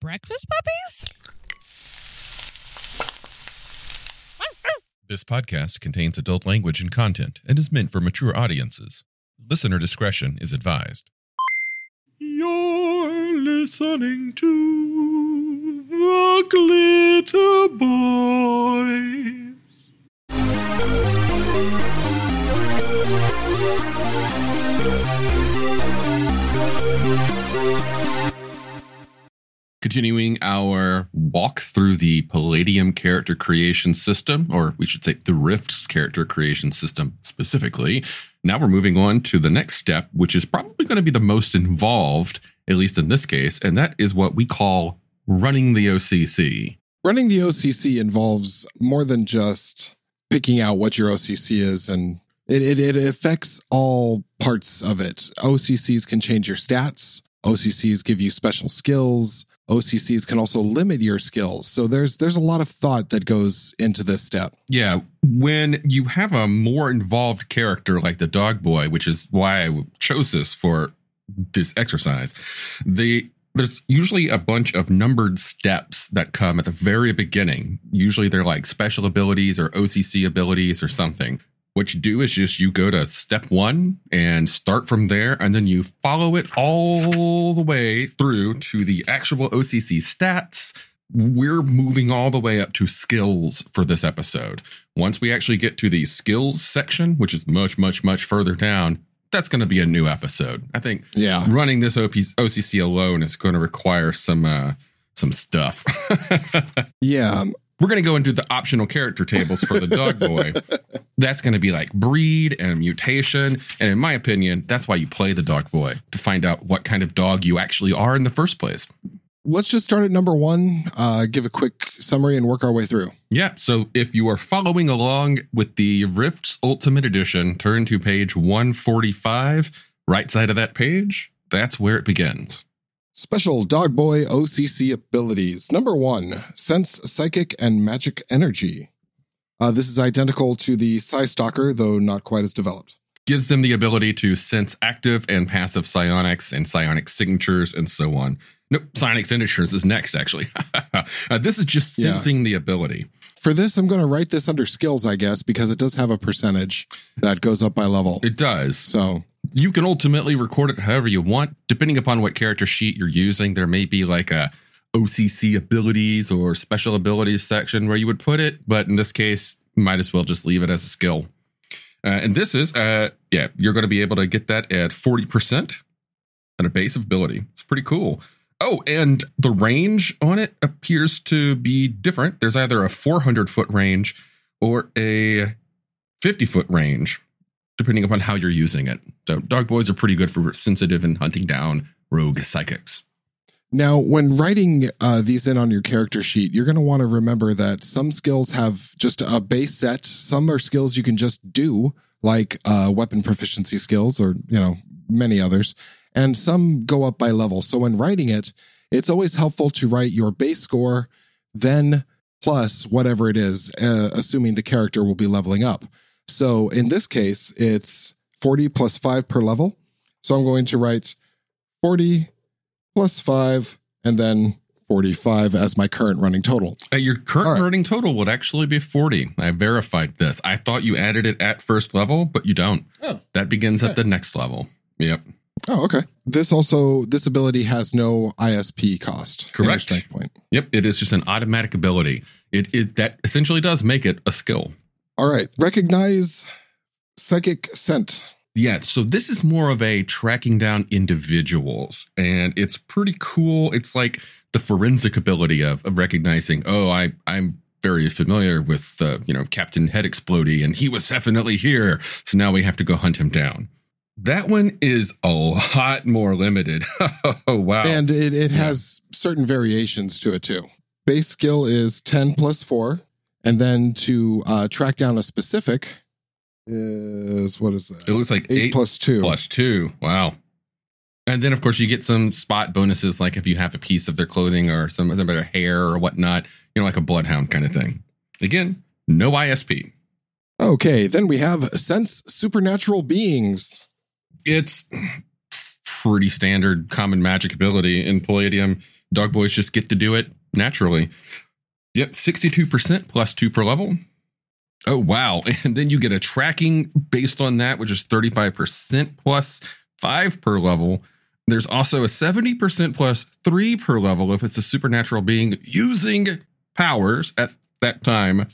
breakfast puppies? This podcast contains adult language and content and is meant for mature audiences. Listener discretion is advised. You're listening to the Glitterbois. Continuing our walk through the Palladium character creation system, or we should say the Rifts character creation system specifically. Now we're moving on to the next step, which is probably going to be the most involved, at least in this case, and that is what we call running the OCC. Running the OCC involves more than just picking out what your OCC is and it, it, it affects all parts of it. OCCs can change your stats. OCCs give you special skills. OCCs can also limit your skills. So there's there's a lot of thought that goes into this step. Yeah, when you have a more involved character like the dog boy, which is why I chose this for this exercise, the there's usually a bunch of numbered steps that come at the very beginning. Usually they're like special abilities or OCC abilities or something. What you do is just you go to step one and start from there, and then you follow it all the way through to the actual OCC stats. We're moving all the way up to skills for this episode. Once we actually get to the skills section, which is much, much, much further down, that's going to be a new episode. I think Yeah. running this OP, OCC alone is going to require some uh, some stuff. Yeah. We're going to go into the optional character tables for the dog boy. That's going to be like breed and mutation. And in my opinion, that's why you play the dog boy to find out what kind of dog you actually are in the first place. Let's just start at number one, uh, give a quick summary and work our way through. Yeah. So if you are following along with the Rifts Ultimate Edition, turn to page 145, right side of that page. That's where it begins. Special Dog Boy OCC abilities. Number one, Sense Psychic and Magic Energy. Uh, this is identical to the Psy Stalker, though not quite as developed. gives them the ability to sense active and passive psionics and psionic signatures and so on. Nope, psionic signatures is next, actually. Uh, this is just Yeah. sensing the ability. For this, I'm going to write this under skills, I guess, because it does have a percentage that goes up by level. It does. So, You can ultimately record it however you want, depending upon what character sheet you're using. There may be like a OCC abilities or special abilities section where you would put it, but in this case, might as well just leave it as a skill. Uh, and this is, uh, yeah, you're going to be able to get that at 40% on a base of ability. It's pretty cool. Oh, and the range on it appears to be different. There's either a 400 foot range or a 50 foot range, depending upon how you're using it. So, dog boys are pretty good for sensitive and hunting down rogue psychics. now when writing uh, these in on your character sheet, you're going to want to remember that some skills have just a base set. Some are skills you can just do, like uh, weapon proficiency skills or, you know, many others. And some go up by level. So when writing it, it's always helpful to write your base score, then plus whatever it is, uh, assuming the character will be leveling up. So in this case, it's 40 plus 5 per level. So I'm going to write 40 plus 5 and then 45 as my current running total. Uh, your current right. running total would actually be 40. I verified this. I thought you added it at first level, but you don't. Oh. That begins at the next level. Yep. Oh, okay. This also this ability has no ISP cost. Correct. Point. Yep. It is just an automatic ability. It, it that essentially does make it a skill. All right. Recognize psychic scent. Yeah, so this is more of a tracking down individuals, and it's pretty cool. It's like the forensic ability of, of recognizing, oh, I I'm very familiar with uh, you know Captain Head Explodey, and he was definitely here. So now we have to go hunt him down. That one is a lot more limited. oh wow! And it, it Yeah. has certain variations to it too. Base skill is 10 plus 4. And then to uh, track down a specific is what is that? it looks like 8 eight plus 2. plus two. Wow. And then, of course, you get some spot bonuses, like if you have a piece of their clothing or some of their hair or whatnot, you know, like a bloodhound kind of thing. Again, no ISP. Okay. Then we have sense supernatural beings. It's pretty standard common magic ability in Palladium. Dog boys just get to do it naturally. Yep, 62% plus two per level. Oh, wow. And then you get a tracking based on that, which is 35% plus five per level. There's also a 70% plus three per level if it's a supernatural being using powers at that time.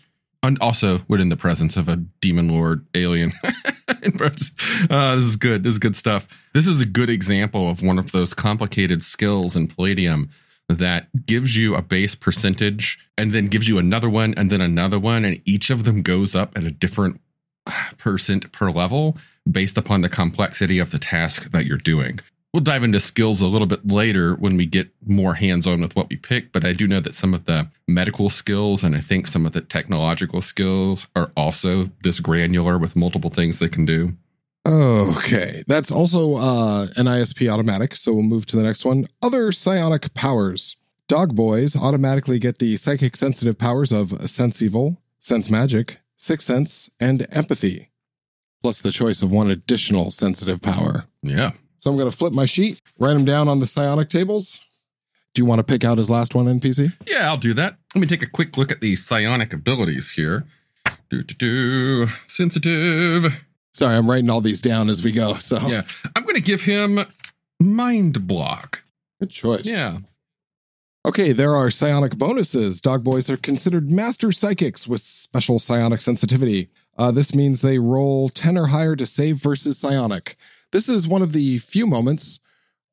And also within the presence of a demon lord alien. uh, this is good. This is good stuff. This is a good example of one of those complicated skills in Palladium that gives you a base percentage and then gives you another one and then another one. And each of them goes up at a different percent per level based upon the complexity of the task that you're doing. We'll dive into skills a little bit later when we get more hands on with what we pick, but I do know that some of the medical skills and I think some of the technological skills are also this granular with multiple things they can do. Okay, that's also uh, an ISP automatic. So we'll move to the next one. Other psionic powers. Dog boys automatically get the psychic sensitive powers of sense evil, sense magic, sixth sense, and empathy, plus the choice of one additional sensitive power. Yeah. So I'm going to flip my sheet, write them down on the psionic tables. Do you want to pick out his last one, NPC? Yeah, I'll do that. Let me take a quick look at the psionic abilities here. Do, do, do. Sensitive. Sorry, I'm writing all these down as we go. So Yeah. I'm going to give him mind block. good choice. Yeah. Okay, there are psionic bonuses. Dog boys are considered master psychics with special psionic sensitivity. Uh, this means they roll 10 or higher to save versus psionic. This is one of the few moments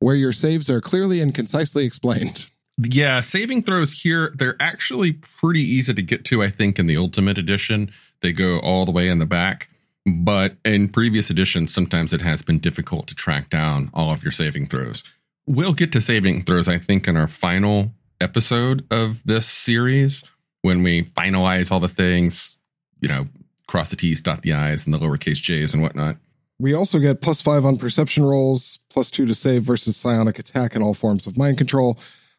where your saves are clearly and concisely explained. Yeah, saving throws here, they're actually pretty easy to get to, I think, in the Ultimate Edition. They go all the way in the back. But in previous editions, sometimes it has been difficult to track down all of your saving throws. We'll get to saving throws, I think, in our final episode of this series when we finalize all the things, you know, cross the T's, dot the I's, and the lowercase j's and whatnot. We also get plus five on perception rolls, plus two to save versus psionic attack and all forms of mind control,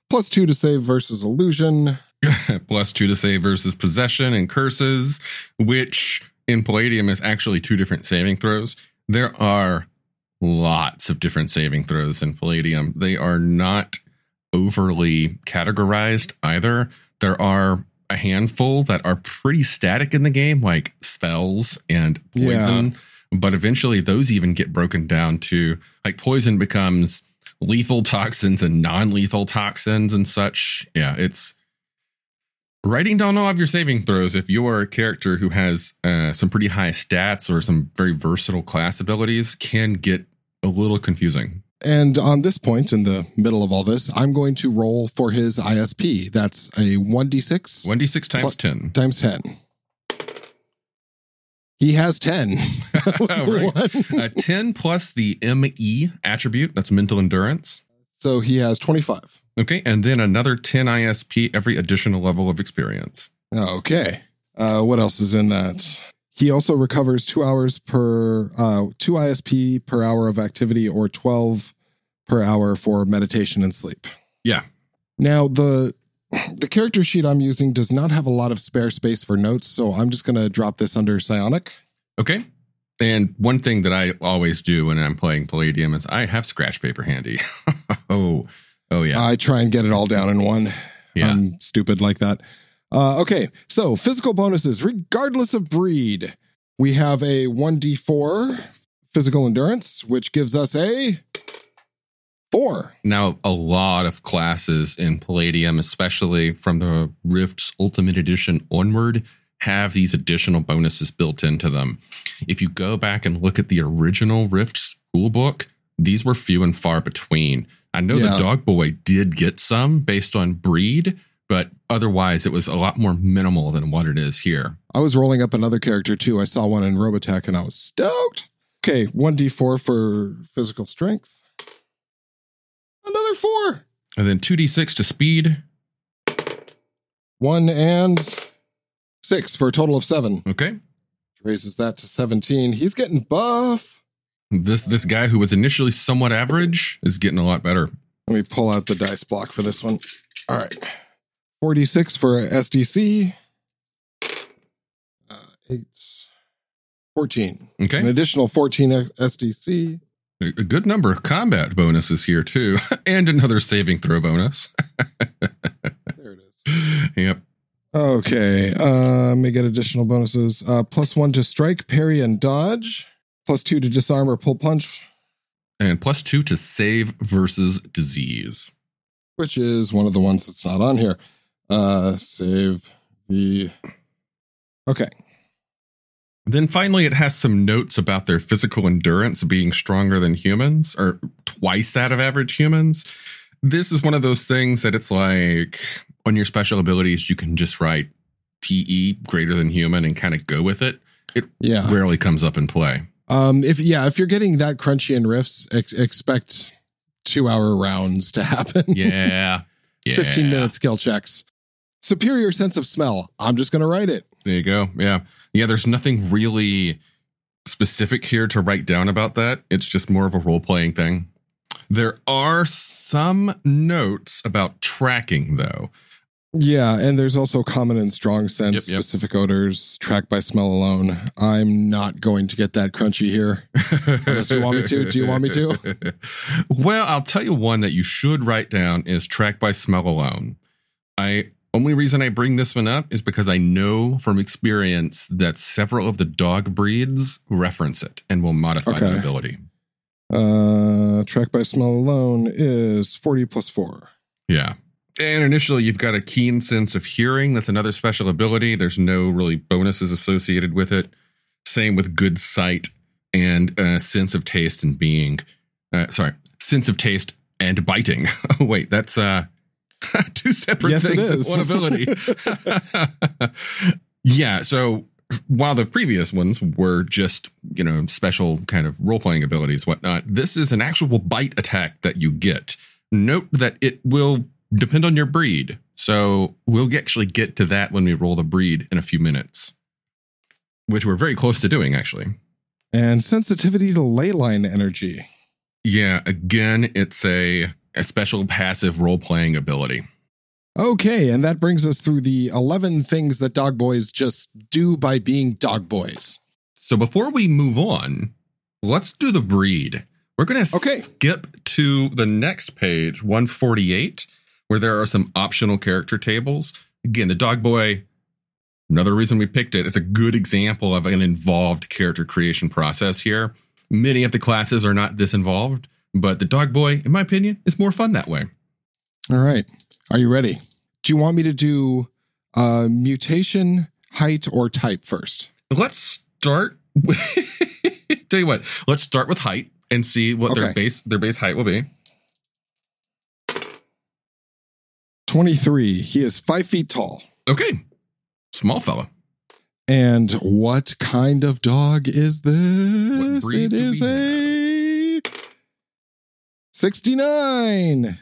plus two to save versus illusion. plus two to save versus possession and curses, which in Palladium is actually two different saving throws. There are lots of different saving throws in Palladium. They are not overly categorized either. There are a handful that are pretty static in the game, like spells and poison. But eventually, those even get broken down to like poison becomes lethal toxins and non lethal toxins and such. Yeah, it's writing down all of your saving throws if you are a character who has uh, some pretty high stats or some very versatile class abilities can get a little confusing. And on this point, in the middle of all this, I'm going to roll for his ISP. That's a 1d6 1d6 times Plus- 10. times 10. He has 10. That Right. Uh, 10 plus the ME attribute, that's mental endurance. So he has 25. Okay, and then another 10 ISP every additional level of experience. Okay. Uh, what else is in that? He also recovers two hours per, uh, two ISP per hour of activity or 12 per hour for meditation and sleep. Yeah. Now, the the character sheet I'm using does not have a lot of spare space for notes, so I'm just going to drop this under psionic. Okay. And one thing that I always do when I'm playing Palladium is I have scratch paper handy. oh, oh yeah. I try and get it all down in one. yeah. I'm stupid like that. Uh, okay, so physical bonuses, regardless of breed. We have a 1d4 physical endurance, which gives us a four. Now, a lot of classes in Palladium, especially from the Rifts Ultimate Edition onward, have these additional bonuses built into them. If you go back and look at the original Rifts rulebook, these were few and far between. I know Yeah. the Dog Boy did get some based on breed, but otherwise it was a lot more minimal than what it is here. I was rolling up another character too. I saw one in Robotech and I was stoked. Okay, 1d4 for physical strength. Another four. And then 2d6 to speed. One and six for a total of seven. Okay. Raises that to 17. He's getting buff. This this guy who was initially somewhat average is getting a lot better. Let me pull out the dice block for this one. All right. 46 for SDC. Uh, 8. 14. Okay. An additional 14 SDC. A a good number of combat bonuses here too, and another saving throw bonus. There it is. yep. Okay. Uh, may get additional bonuses. Uh, plus one to strike, parry, and dodge. Plus two to disarm or pull punch, And plus two to save versus disease. which is one of the ones that's not on here. Uh, save the. Okay. Then finally, it has some notes about their physical endurance being stronger than humans, or twice that of average humans. This is one of those things that it's like on your special abilities, you can just write PE greater than human and kind of go with it. It Yeah. rarely comes up in play. Um. If yeah, if you're getting that crunchy in Rifts, ex- expect two hour rounds to happen. Yeah. yeah. 15 minute skill checks. Superior sense of smell. I'm just going to write it. There you go. Yeah. Yeah. There's nothing really specific here to write down about that. It's just more of a role playing thing. There are some notes about tracking, though. Yeah, and there's also common and strong sense, Yep, yep. specific odors, tracked by smell alone. I'm not going to get that crunchy here. Unless you want me to. Do you want me to? well, I'll tell you one that you should write down is tracked by smell alone. I only reason I bring this one up is because I know from experience that several of the dog breeds reference it and will modify the ability. Uh, tracked by smell alone is 40 plus 4. Yeah. And initially, you've got a keen sense of hearing. That's another special ability. There's no really bonuses associated with it. Same with good sight and uh, sense of taste and being. Uh, sorry, sense of taste and biting. Oh, wait, that's uh, two separate Yes, things in one ability. yeah. So while the previous ones were just, you know, special kind of role playing abilities, whatnot, this is an actual bite attack that you get. Note that it will depend on your breed. So we'll actually get to that when we roll the breed in a few minutes, which we're very close to doing, actually. And sensitivity to ley line energy. Yeah. Again, it's a, a special passive role playing ability. Okay, and that brings us through the 11 things that dog boys just do by being dog boys. So before we move on, let's do the breed. We're going to Okay. skip to the next page, 148, where there are some optional character tables. Again, the dog boy, another reason we picked it, it's a good example of an involved character creation process here. Many of the classes are not this involved, but the dog boy, in my opinion, is more fun that way. All right. Are you ready? Do you want me to do uh, mutation, height, or type first? Let's start with, tell you what, let's start with height and see what their base their base height will be. 23. He is five feet tall. Okay. Small fella. And what kind of dog is this? What breed it is a 69.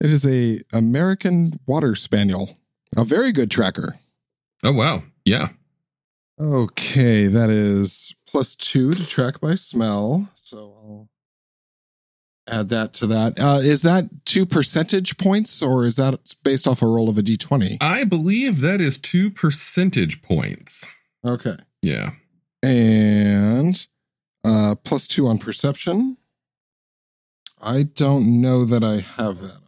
It is a American water spaniel. A very good tracker. Oh wow. Yeah. Okay, that is plus two to track by smell. So I'll add that to that. Uh, is that two percentage points or is that based off a roll of a d20? I believe that is two percentage points. Okay. Yeah. And uh, plus two on perception. I don't know that I have that.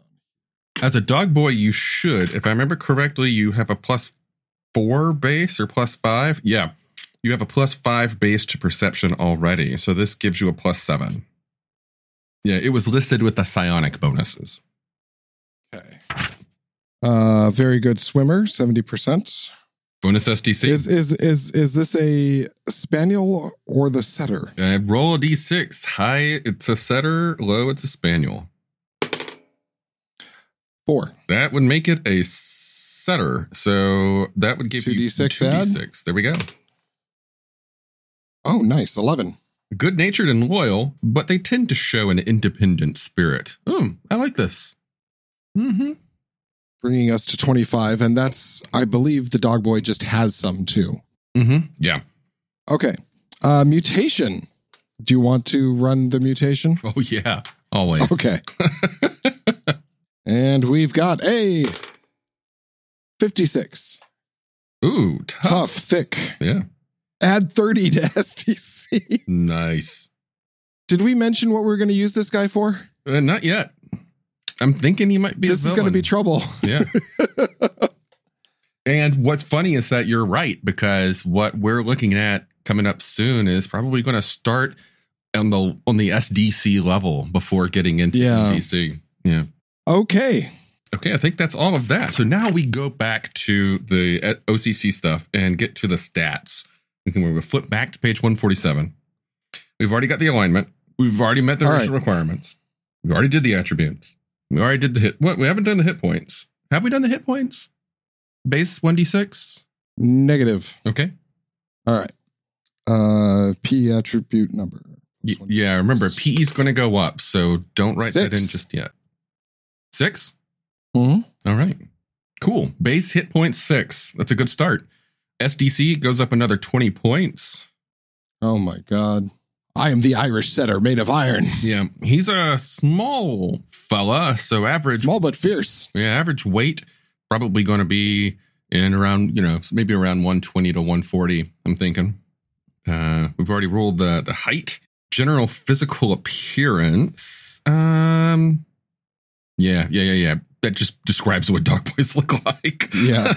As a dog boy, you should, if I remember correctly, you have a plus four base or plus five. Yeah. You have a plus five base to perception already. So this gives you a plus seven. Yeah, it was listed with the psionic bonuses. Okay. Uh, very good swimmer, 70%. Bonus SDC. Is is is is this a spaniel or the setter? Uh, roll a d6. High, it's a setter. Low, it's a spaniel. Four. That would make it a setter. So that would give you 2d6 add? 2d6. There we go. Oh, nice. 11. Good natured and loyal, but they tend to show an independent spirit. Hmm, I like this. Mm-hmm. Bringing us to 25. And that's, I believe the dog boy just has some too. Mm-hmm. Yeah. Okay. Uh, mutation. Do you want to run the mutation? Oh yeah. Always. Okay. and we've got a 56. Ooh, tough. Tough, thick. Yeah. Add 30 to SDC. Nice. Did we mention what we're going to use this guy for? Uh, not yet. I'm thinking he might be. this is going to be trouble. yeah. and what's funny is that you're right because what we're looking at coming up soon is probably going to start on the on the SDC level before getting into Yeah. DC. Yeah. Okay. Okay, I think that's all of that. So now we go back to the uh, OCC stuff and get to the stats. And then We can we flip back to page 147. We've already got the alignment. We've already met the All racial requirements. We already did the attributes. We already did the hit. What? We haven't done the hit points. Have we done the hit points? Base 1d6? Negative. Okay. All right. Uh, P attribute number. Y- yeah, remember, PE is going to go up, so don't write that in just yet. Six? Mhm. All right. Cool. Base hit point six. That's a good start. SDC goes up another 20 points. Oh my God. I am the Irish setter made of iron. Yeah. He's a small fella, so average Small but fierce. yeah, average weight probably going to be in around, you know, maybe around 120 to 140, I'm thinking. Uh we've already ruled the the height, general physical appearance. Um yeah, yeah, yeah, yeah. That just describes what dog boys look like. Yeah.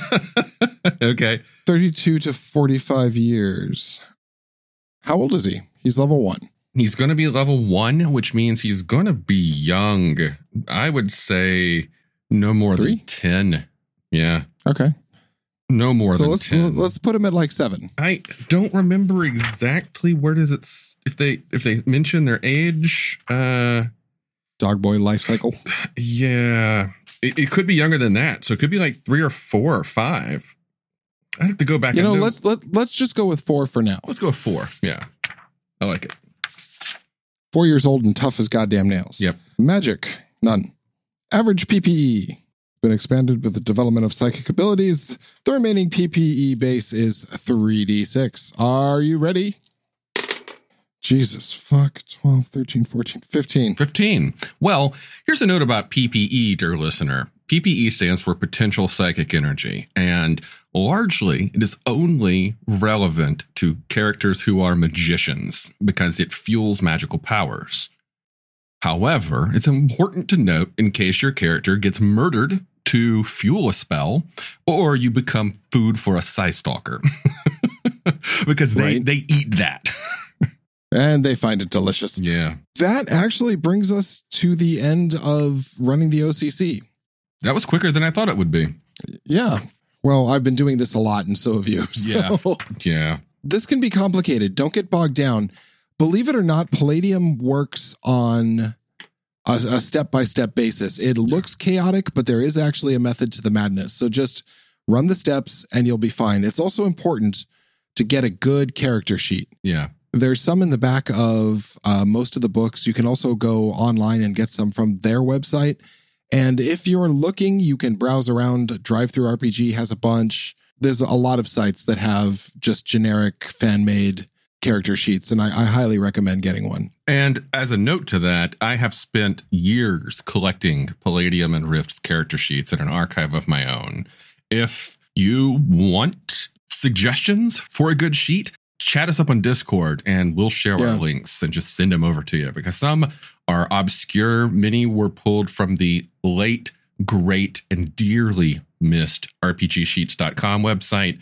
okay. 32 to 45 years. How old is he? He's level one. He's going to be level one, which means he's going to be young. I would say no more Three? than 10. Yeah. Okay. No more so than let's 10. let's put him at like seven. I don't remember exactly where does it if they if they mention their age. Uh Dog boy life cycle. yeah. It, it could be younger than that. So it could be like 3 or 4 or 5. I have to go back You and know, let's let let's just go with four for now. let's go with 4. Yeah. I like it. Four years old and tough as goddamn nails. Yep. Magic, none. Average PPE. Been expanded with the development of psychic abilities. The remaining PPE base is 3d6. Are you ready? Jesus, fuck. 12, 13, 14, 15. 15. Well, here's a note about PPE, dear listener. PPE stands for potential psychic energy, and largely it is only relevant to characters who are magicians because it fuels magical powers. However, it's important to note in case your character gets murdered to fuel a spell or you become food for a Psy Stalker. because they, Right. they eat that. And they find it delicious. yeah. That actually brings us to the end of running the OCC. That was quicker than I thought it would be. Yeah. Well, I've been doing this a lot, and so have you. Yeah. So Yeah. this can be complicated. Don't get bogged down. Believe it or not, Palladium works on a step by step basis. It looks chaotic, but there is actually a method to the madness. So just run the steps and you'll be fine. It's also important to get a good character sheet. Yeah. There's some in the back of uh, most of the books. You can also go online and get some from their website. And if you're looking, you can browse around. Drive-Thru RPG has a bunch. There's a lot of sites that have just generic fan made character sheets, and I, I highly recommend getting one. And as a note to that, I have spent years collecting Palladium and Rifts character sheets in an archive of my own. If you want suggestions for a good sheet, chat us up on Discord and we'll share Yeah. our links and just send them over to you because some are obscure. Many were pulled from the late, great, and dearly missed RPGsheets.com website.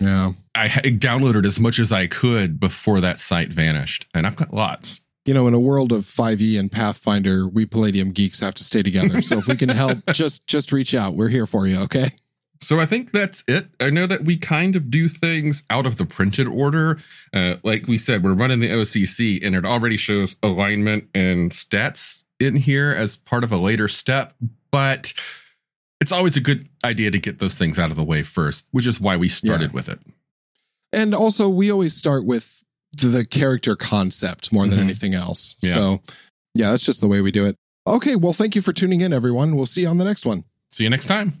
Yeah. I downloaded as much as I could before that site vanished, and I've got lots. You know, in a world of 5e and Pathfinder, we Palladium geeks have to stay together. So if we can help, just just reach out. We're here for you, okay? So I think that's it. I know that we kind of do things out of the printed order. Uh, like we said, we're running the OCC, and it already shows alignment and stats in here as part of a later step. But it's always a good idea to get those things out of the way first, which is why we started Yeah. with it. And also, we always start with the, character concept more than Mhm. anything else. Yeah. So, yeah, that's just the way we do it. Okay, well, thank you for tuning in, everyone. We'll see you on the next one. See you next time.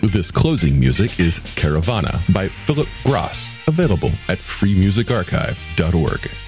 This closing music is Caravana by Phillip Gross, available at freemusicarchive.org.